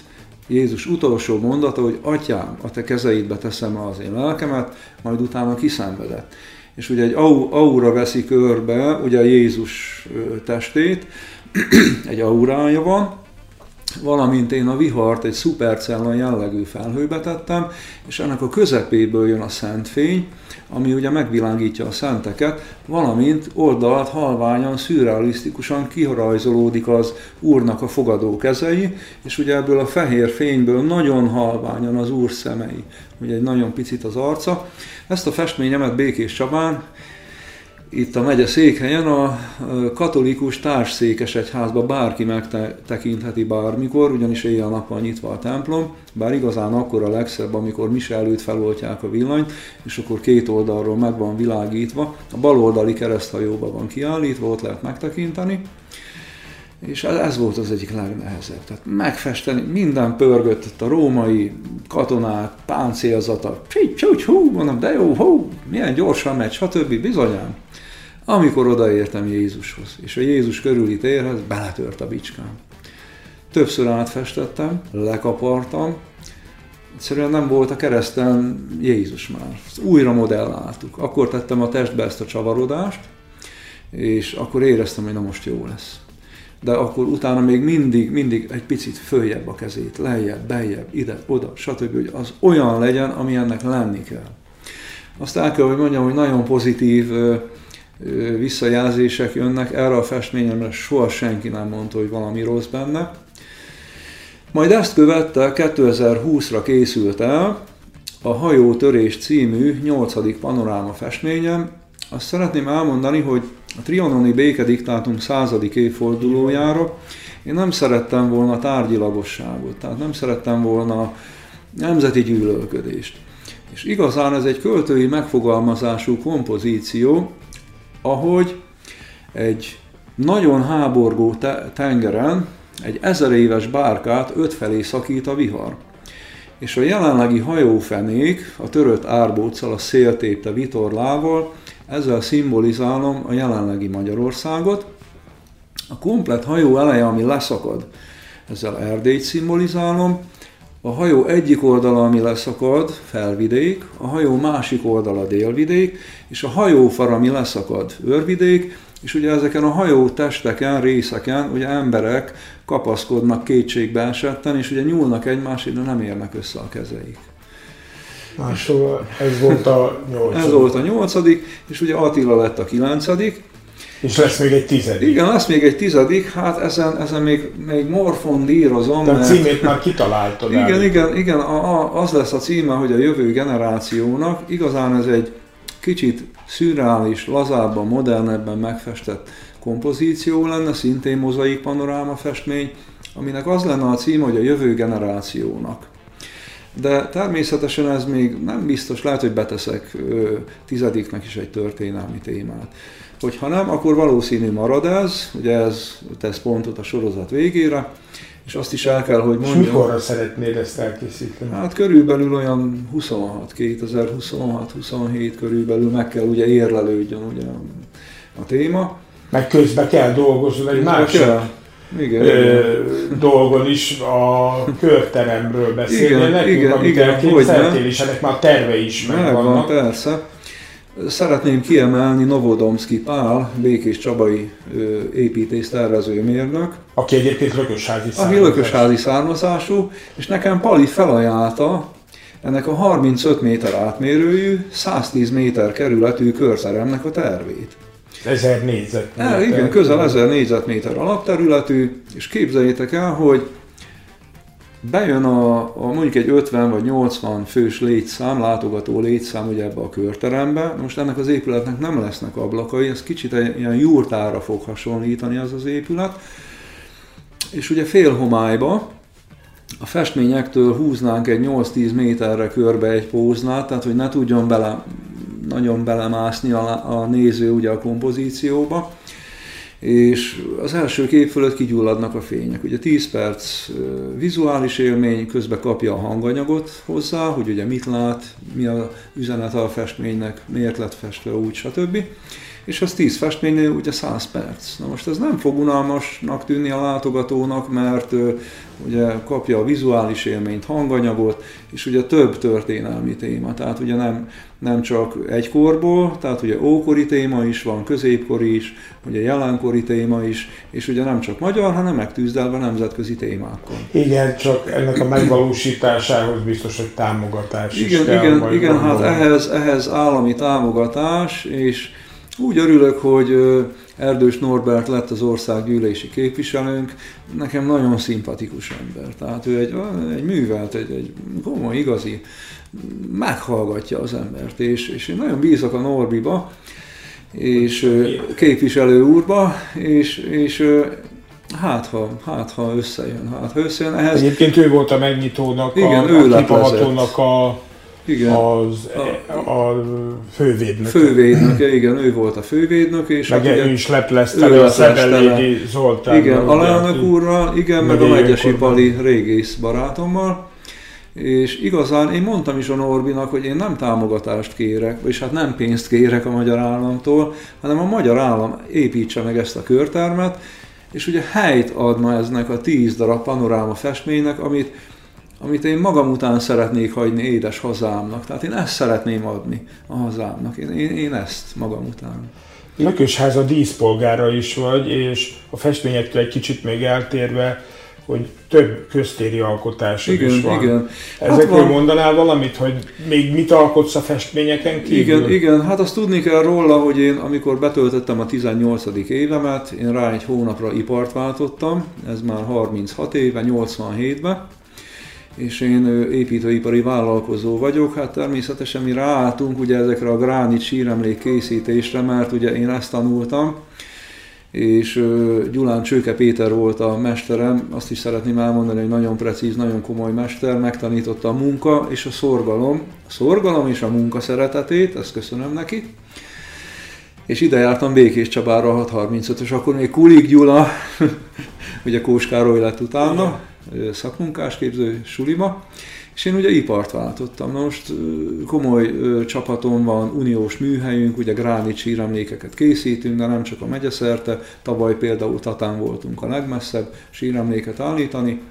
Jézus utolsó mondata, hogy Atyám, a te kezeidbe teszem az én lelkemet, majd utána kiszenvedett. És ugye egy aura veszi körbe ugye Jézus testét, egy aurája van, valamint én a vihart egy szupercella jellegű felhőbe tettem, és ennek a közepéből jön a szent fény, ami ugye megvilágítja a szenteket, valamint oldalt halványan, szürrealisztikusan kirajzolódik az Úrnak a fogadó kezei, és ugye ebből a fehér fényből nagyon halványan az Úr szemei, ugye egy nagyon picit az arca. Ezt a festményemet Békés Csabán itt a megye székhelyen a katolikus társszékes egyházba bárki megtekintheti bármikor, ugyanis éjjel-nappal nyitva a templom, bár igazán akkor a legszebb, amikor mise előtt feloltják a villanyt, és akkor két oldalról meg van világítva, a bal oldali kereszthajóba van kiállítva, ott lehet megtekinteni, és ez volt az egyik legnehezebb. Tehát megfesteni, minden pörgött, a római katonák, páncélzata, hú, mondom, de jó, hú, milyen gyorsan megy, stb. Bizonyám. Amikor odaértem Jézushoz, és a Jézus körüli térhez beletört a bicskám. Többször átfestettem, lekapartam, egyszerűen nem volt a kereszten Jézus már. Újra modelláltuk. Akkor tettem a testbe ezt a csavarodást, és akkor éreztem, hogy na most jó lesz. de akkor utána még mindig, mindig egy picit följebb a kezét, lejjebb, beljebb, ide, oda, stb. hogy az olyan legyen, ami ennek lenni kell. Azt el kell, hogy mondjam, hogy nagyon pozitív visszajelzések jönnek erre a festményemre, soha senki nem mondta, hogy valami rossz benne. Majd ezt követte 2020-ra készült el a Hajó Törés című 8. panoráma festményem. Azt szeretném elmondani, hogy a trianoni békediktátum századik évfordulójára én nem szerettem volna tárgyilagosságot, tehát nem szerettem volna nemzeti gyűlölködést. És igazán ez egy költői megfogalmazású kompozíció, ahogy egy nagyon háborgó tengeren egy ezer éves bárkát ötfelé szakít a vihar. És a jelenlegi hajófenék a törött árbóccal, a széltépte vitorlával, ezzel szimbolizálom a jelenlegi Magyarországot. A komplet hajó eleje, ami leszakad, ezzel Erdélyt szimbolizálom, a hajó egyik oldala, ami leszakad, felvidék, a hajó másik oldala délvidék, és a hajófar, ami leszakad, őrvidék, és ugye ezeken a hajó testeken, részeken ugye emberek kapaszkodnak kétségbe esetten, és ugye nyúlnak egymásra, de nem érnek össze a kezeik. Máshol ez volt a nyolcadik. Ez volt a nyolcadik, és ugye Attila lett a kilencedik, és lesz még egy tizedik. Igen, lesz még egy tizedik, hát ezen, ezen még, még morfon lírozom. De a címét már kitaláltad Igen, el. igen, igen, a, a, az lesz a címe, hogy a jövő generációnak. Igazán ez egy kicsit szürreális, lazábban, modernebben megfestett kompozíció lenne, szintén mozaik panoráma festmény, aminek az lenne a címe, hogy a jövő generációnak. De természetesen ez még nem biztos, lehet, hogy beteszek ö, tizediknek is egy történelmi témát. Hogyha nem, akkor valószínű marad ez, ugye ez tesz pontot a sorozat végére, és azt is el kell, hogy mondjam. És mikorra szeretnéd ezt elkészíteni? Hát körülbelül olyan 26, 2026-27 körülbelül meg kell ugye érlelődjön ugye a téma. Meg közben kell dolgozni egy másik igen, ö, dolgon is a körteremről beszélni. Igen, nekünk, igen, amit igen, elképzeltél, és ennek már terve is megvannak. Megvan, persze. Szeretném kiemelni Novodomski Pál, Békés Csabai építész tervezőmérnök. Aki egyébként lökösházi származású. Aki lökösházi származású, és nekem Pali felajánlta ennek a 35 méter átmérőjű, 110 méter kerületű körteremnek a tervét. 1000 négyzetméter. E, igen, közel 1000 négyzetméter alapterületű, és képzeljétek el, hogy bejön a, a mondjuk egy 50 vagy 80 fős létszám, látogató létszám ugye ebbe a körterembe. Most ennek az épületnek nem lesznek ablakai, ez kicsit egy ilyen jurtára fog hasonlítani az az épület. És ugye fél homályba, a festményektől húznánk egy 8-10 méterre körbe egy póznát, tehát hogy ne tudjon bele, nagyon belemászni a, a néző ugye a kompozícióba és az első kép fölött kigyulladnak a fények. Ugye 10 perc vizuális élmény, közben kapja a hanganyagot hozzá, hogy ugye mit lát, mi a üzenet a festménynek, miért lett festve úgy, stb és az 10 festménynél ugye 100 perc. Na most ez nem fog unalmasnak tűnni a látogatónak, mert ugye kapja a vizuális élményt, hanganyagot, és ugye több történelmi téma, tehát ugye nem, nem csak egy korból, tehát ugye ókori téma is van, középkori is, ugye jelenkori téma is, és ugye nem csak magyar, hanem megtűzdelve nemzetközi témákkal. Igen, csak ennek a megvalósításához biztos, hogy támogatás igen, is kell. Igen, igen, hát ehhez, ehhez állami támogatás, és úgy örülök, hogy Erdős Norbert lett az országgyűlési képviselőnk, nekem nagyon szimpatikus ember. Tehát ő egy, egy művelt, egy, egy komoly, igazi, meghallgatja az embert, és, és én nagyon bízok a Norbiba, és képviselő úrba, és, és hát ha, hát ha összejön, hát ha összejön. Ehhez... Egyébként ő volt a megnyitónak, Igen, a, ő a a igen. Az, a, a fővédnök. Fővédnöke, igen, ő volt a fővédnök. És meg ő is leplezte a Szebelédi Zoltán. Igen, alelnök úrral, igen, meg, meg a Megyesi Pali régész barátommal. És igazán én mondtam is a Norbinak, hogy én nem támogatást kérek, és hát nem pénzt kérek a magyar államtól, hanem a magyar állam építse meg ezt a körtermet, és ugye helyt adna eznek a tíz darab panoráma festménynek, amit amit én magam után szeretnék hagyni édes hazámnak. Tehát én ezt szeretném adni a hazámnak. Én, én, én ezt magam után. Lökösháza díszpolgára is vagy, és a festményektől egy kicsit még eltérve, hogy több köztéri alkotás is van. Igen. Ezekről hát van... mondanál valamit, hogy még mit alkotsz a festményeken kívül? Igen, igen, hát azt tudni kell róla, hogy én amikor betöltöttem a 18. évemet, én rá egy hónapra ipart váltottam, ez már 36 éve, 87-ben, és én építőipari vállalkozó vagyok, hát természetesen mi ráálltunk ugye ezekre a gránit síremlék készítésre, mert ugye én ezt tanultam, és Gyulán Csőke Péter volt a mesterem, azt is szeretném elmondani, hogy nagyon precíz, nagyon komoly mester, megtanította a munka és a szorgalom, a szorgalom és a munka szeretetét, ezt köszönöm neki. És ide jártam Békés Csabára 635-ös, akkor még Kulik Gyula, ugye Kós Károly lett utána, szakmunkásképző sulima, és én ugye ipart váltottam. Na most komoly csapatom van, uniós műhelyünk, ugye gránit síremlékeket készítünk, de nem csak a megyeszerte. Tavaly például Tatán voltunk a legmesszebb síremléket állítani,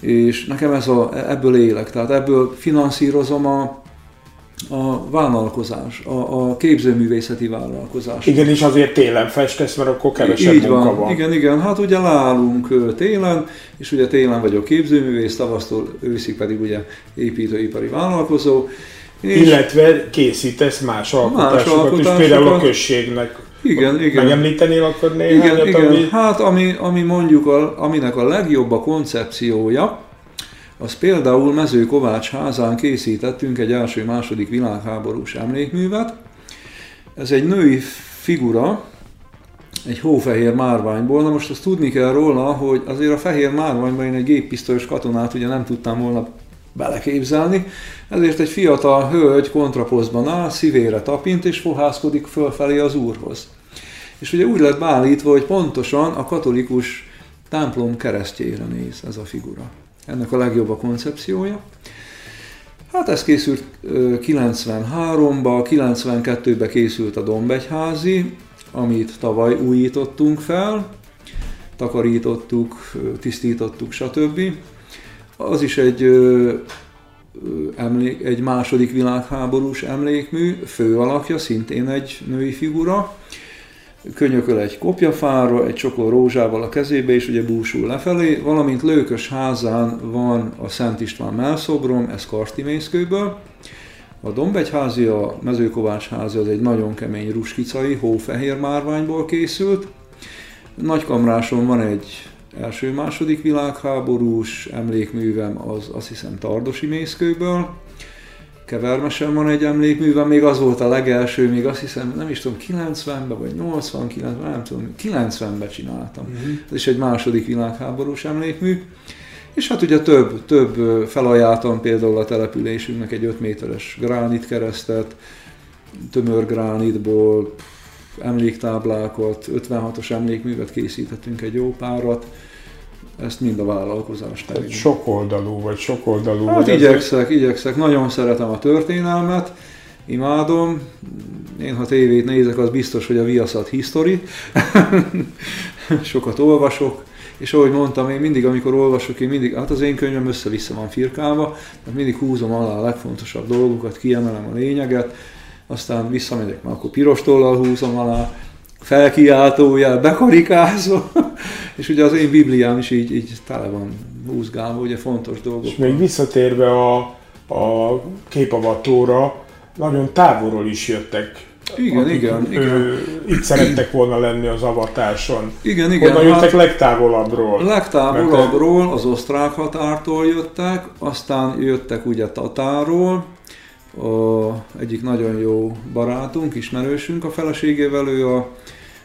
és nekem ez a, ebből élek, tehát ebből finanszírozom a, a vállalkozás, a, a képzőművészeti vállalkozás. Igen, és azért télen festesz, mert akkor kevesebb Így van. van. Igen, igen, hát ugye leállunk télen, és ugye télen vagyok képzőművész, tavasztól őszig pedig ugye építőipari vállalkozó. És Illetve készítesz más alkotásokat, más alkotásokat is, például a községnek. Igen, igen. Megemlítenél akkor néhányat? Igen, igen. Ami... Hát ami, ami mondjuk, a, aminek a legjobb a koncepciója, az például Mező Kovács házán készítettünk egy első-második világháborús emlékművet. Ez egy női figura, egy hófehér márványból. Na most azt tudni kell róla, hogy azért a fehér márványban én egy géppisztolyos katonát ugye nem tudtam volna beleképzelni, ezért egy fiatal hölgy kontraposztban áll, szívére tapint és fohászkodik fölfelé az úrhoz. És ugye úgy lett beállítva, hogy pontosan a katolikus templom keresztjére néz ez a figura ennek a legjobb a koncepciója. Hát ez készült 93-ba, 92-be készült a Dombegyházi, amit tavaly újítottunk fel, takarítottuk, tisztítottuk, stb. Az is egy, emlék, egy második világháborús emlékmű, fő alakja, szintén egy női figura, könyököl egy kopjafára, egy csokor rózsával a kezébe, és ugye búsul lefelé, valamint Lőkös házán van a Szent István melszobrom, ez Kartimészkőből, a Dombegyházi, a Mezőkovács házi az egy nagyon kemény ruskicai, hófehér márványból készült. Nagykamráson van egy első-második világháborús emlékművem, az azt hiszem Tardosi mészkőből. Kevermesen van egy emlékműve, még az volt a legelső, még azt hiszem, nem is tudom, 90-ben vagy 89-ben, nem tudom, 90-ben csináltam. Uh-huh. Ez is egy második világháborús emlékmű. És hát ugye több, több felajánlottam például a településünknek egy 5 méteres gránit keresztet, tömör gránitból, emléktáblákat, 56-os emlékművet készítettünk egy jó párat, ezt mind a vállalkozás terén. Sok oldalú, vagy sok oldalú. Hát vagy igyekszek, ezek... igyekszek, nagyon szeretem a történelmet, imádom. Én ha tévét nézek, az biztos, hogy a Viaszat History. Sokat olvasok, és ahogy mondtam, én mindig, amikor olvasok, én mindig, hát az én könyvem össze-vissza van firkálva, tehát mindig húzom alá a legfontosabb dolgokat, kiemelem a lényeget, aztán visszamegyek, mert akkor piros tollal húzom alá, felkiáltójel, bekarikázva, és ugye az én Bibliám is így, így tele van húzgálva, ugye fontos dolgok. És még visszatérve a, a képavatóra, nagyon távolról is jöttek igen, akik, igen, ő, igen. Itt szerettek volna lenni az avatáson. Igen, igen. Honnan jöttek hát, legtávolabbról? Legtávolabbról, az osztrák határtól jöttek, aztán jöttek ugye Tatáról, a, egyik nagyon jó barátunk, ismerősünk a feleségével, ő a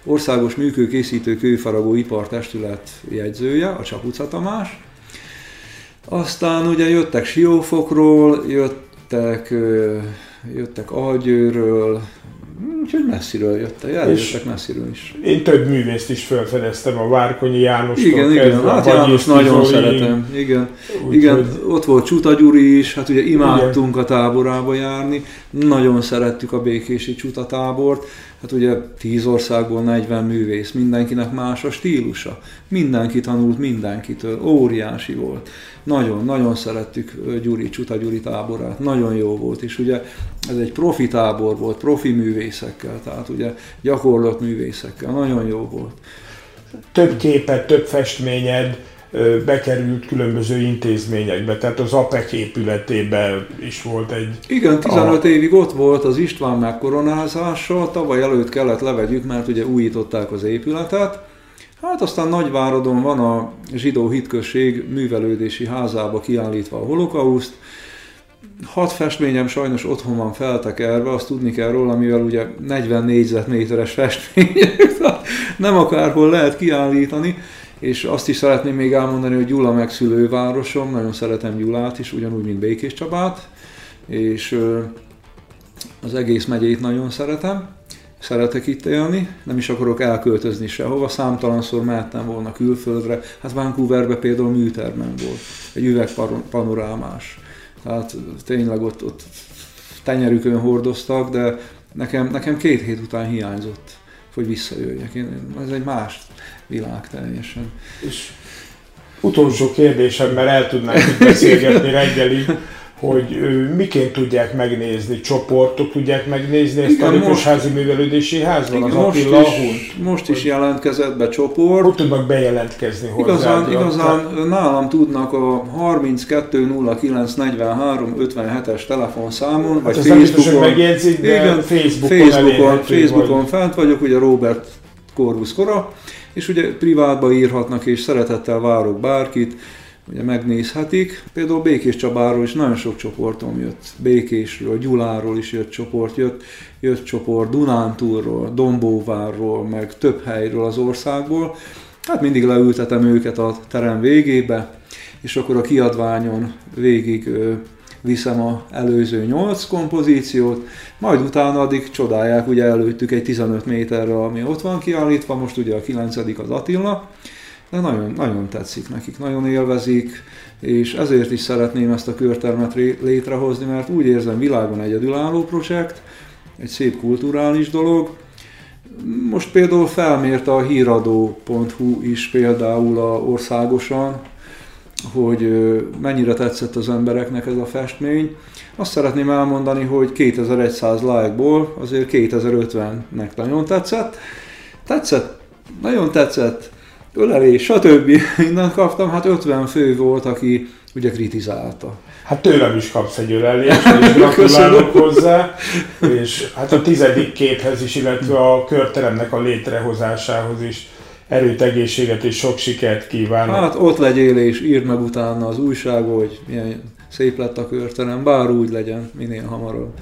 Országos Műkőkészítő Kőfaragó Ipartestület jegyzője, a Csapuca Tamás. Aztán ugye jöttek Siófokról, jöttek, jöttek Algyőről, Úgyhogy messziről jöttek, eljöttek messziről is. Én több művészt is felfedeztem, a Várkonyi János. Igen, igen, hát János nagyon Zoli. szeretem. Igen, Úgy, igen hogy... ott volt Csuta Gyuri is, hát ugye imádtunk igen. a táborába járni, nagyon szerettük a békési Csuta tábort, hát ugye 10 országból 40 művész, mindenkinek más a stílusa, mindenki tanult mindenkitől, óriási volt. Nagyon, nagyon szerettük Gyuri, Csuta Gyuri táborát, nagyon jó volt, és ugye ez egy profi tábor volt, profi művészek, művészekkel, tehát ugye gyakorlott művészekkel, nagyon jó volt. Több képet, több festményed, bekerült különböző intézményekbe, tehát az APEC épületében is volt egy... Igen, 15 a... évig ott volt az István megkoronázása, tavaly előtt kellett levegyük, mert ugye újították az épületet, Hát aztán Nagyváradon van a zsidó hitközség művelődési házába kiállítva a holokauszt. Hat festményem sajnos otthon van feltekerve, azt tudni kell róla, mivel ugye 40 négyzetméteres festmény, nem akárhol lehet kiállítani. És azt is szeretném még elmondani, hogy Gyula megszülővárosom, nagyon szeretem Gyulát is, ugyanúgy, mint Békés Csabát, és az egész megyét nagyon szeretem, szeretek itt élni, nem is akarok elköltözni sehova, számtalanszor mehettem volna külföldre, hát Vancouverbe például műtermen volt, egy üvegpanorámás, tehát tényleg ott, ott tenyerükön hordoztak, de nekem, nekem két hét után hiányzott, hogy visszajöjjek. Én, ez egy más világ teljesen. És utolsó kérdésem, mert el tudnánk beszélgetni reggelig, hogy miként tudják megnézni, csoportok tudják megnézni ezt igen, a Lökösházi Művelődési Házban, igen, az most Attila is, Hunt. Most is jelentkezett be csoport. Hogy tudnak bejelentkezni hozzá? Igazán, igazán nálam tudnak a 320943 57-es telefonszámon, hát vagy Facebookon. megjegyzik, de igen, Facebookon, Facebookon, Facebookon vagy. fent vagyok, ugye Robert Corvus Kora, és ugye privátba írhatnak, és szeretettel várok bárkit, ugye megnézhetik. Például Békés Csabáról is nagyon sok csoportom jött. Békésről, Gyuláról is jött csoport, jött, jött csoport Dunántúrról, Dombóvárról, meg több helyről az országból. Hát mindig leültetem őket a terem végébe, és akkor a kiadványon végig viszem a előző 8 kompozíciót, majd utána addig csodálják, ugye előttük egy 15 méterre, ami ott van kiállítva, most ugye a 9 az Attila, de nagyon, nagyon tetszik nekik, nagyon élvezik, és ezért is szeretném ezt a körtermet létrehozni, mert úgy érzem világon egyedülálló projekt, egy szép kulturális dolog. Most például felmérte a híradó.hu is például a országosan, hogy mennyire tetszett az embereknek ez a festmény. Azt szeretném elmondani, hogy 2100 like-ból azért 2050-nek nagyon tetszett. Tetszett, nagyon tetszett, ölelés, stb. Innen kaptam, hát 50 fő volt, aki ugye kritizálta. Hát tőlem is kapsz egy ölelést, és gratulálok hozzá, és hát a tizedik képhez is, illetve a körteremnek a létrehozásához is erőt, egészséget és sok sikert kívánok. Hát ott legyél és írd meg utána az újság, hogy milyen szép lett a körterem, bár úgy legyen, minél hamarabb.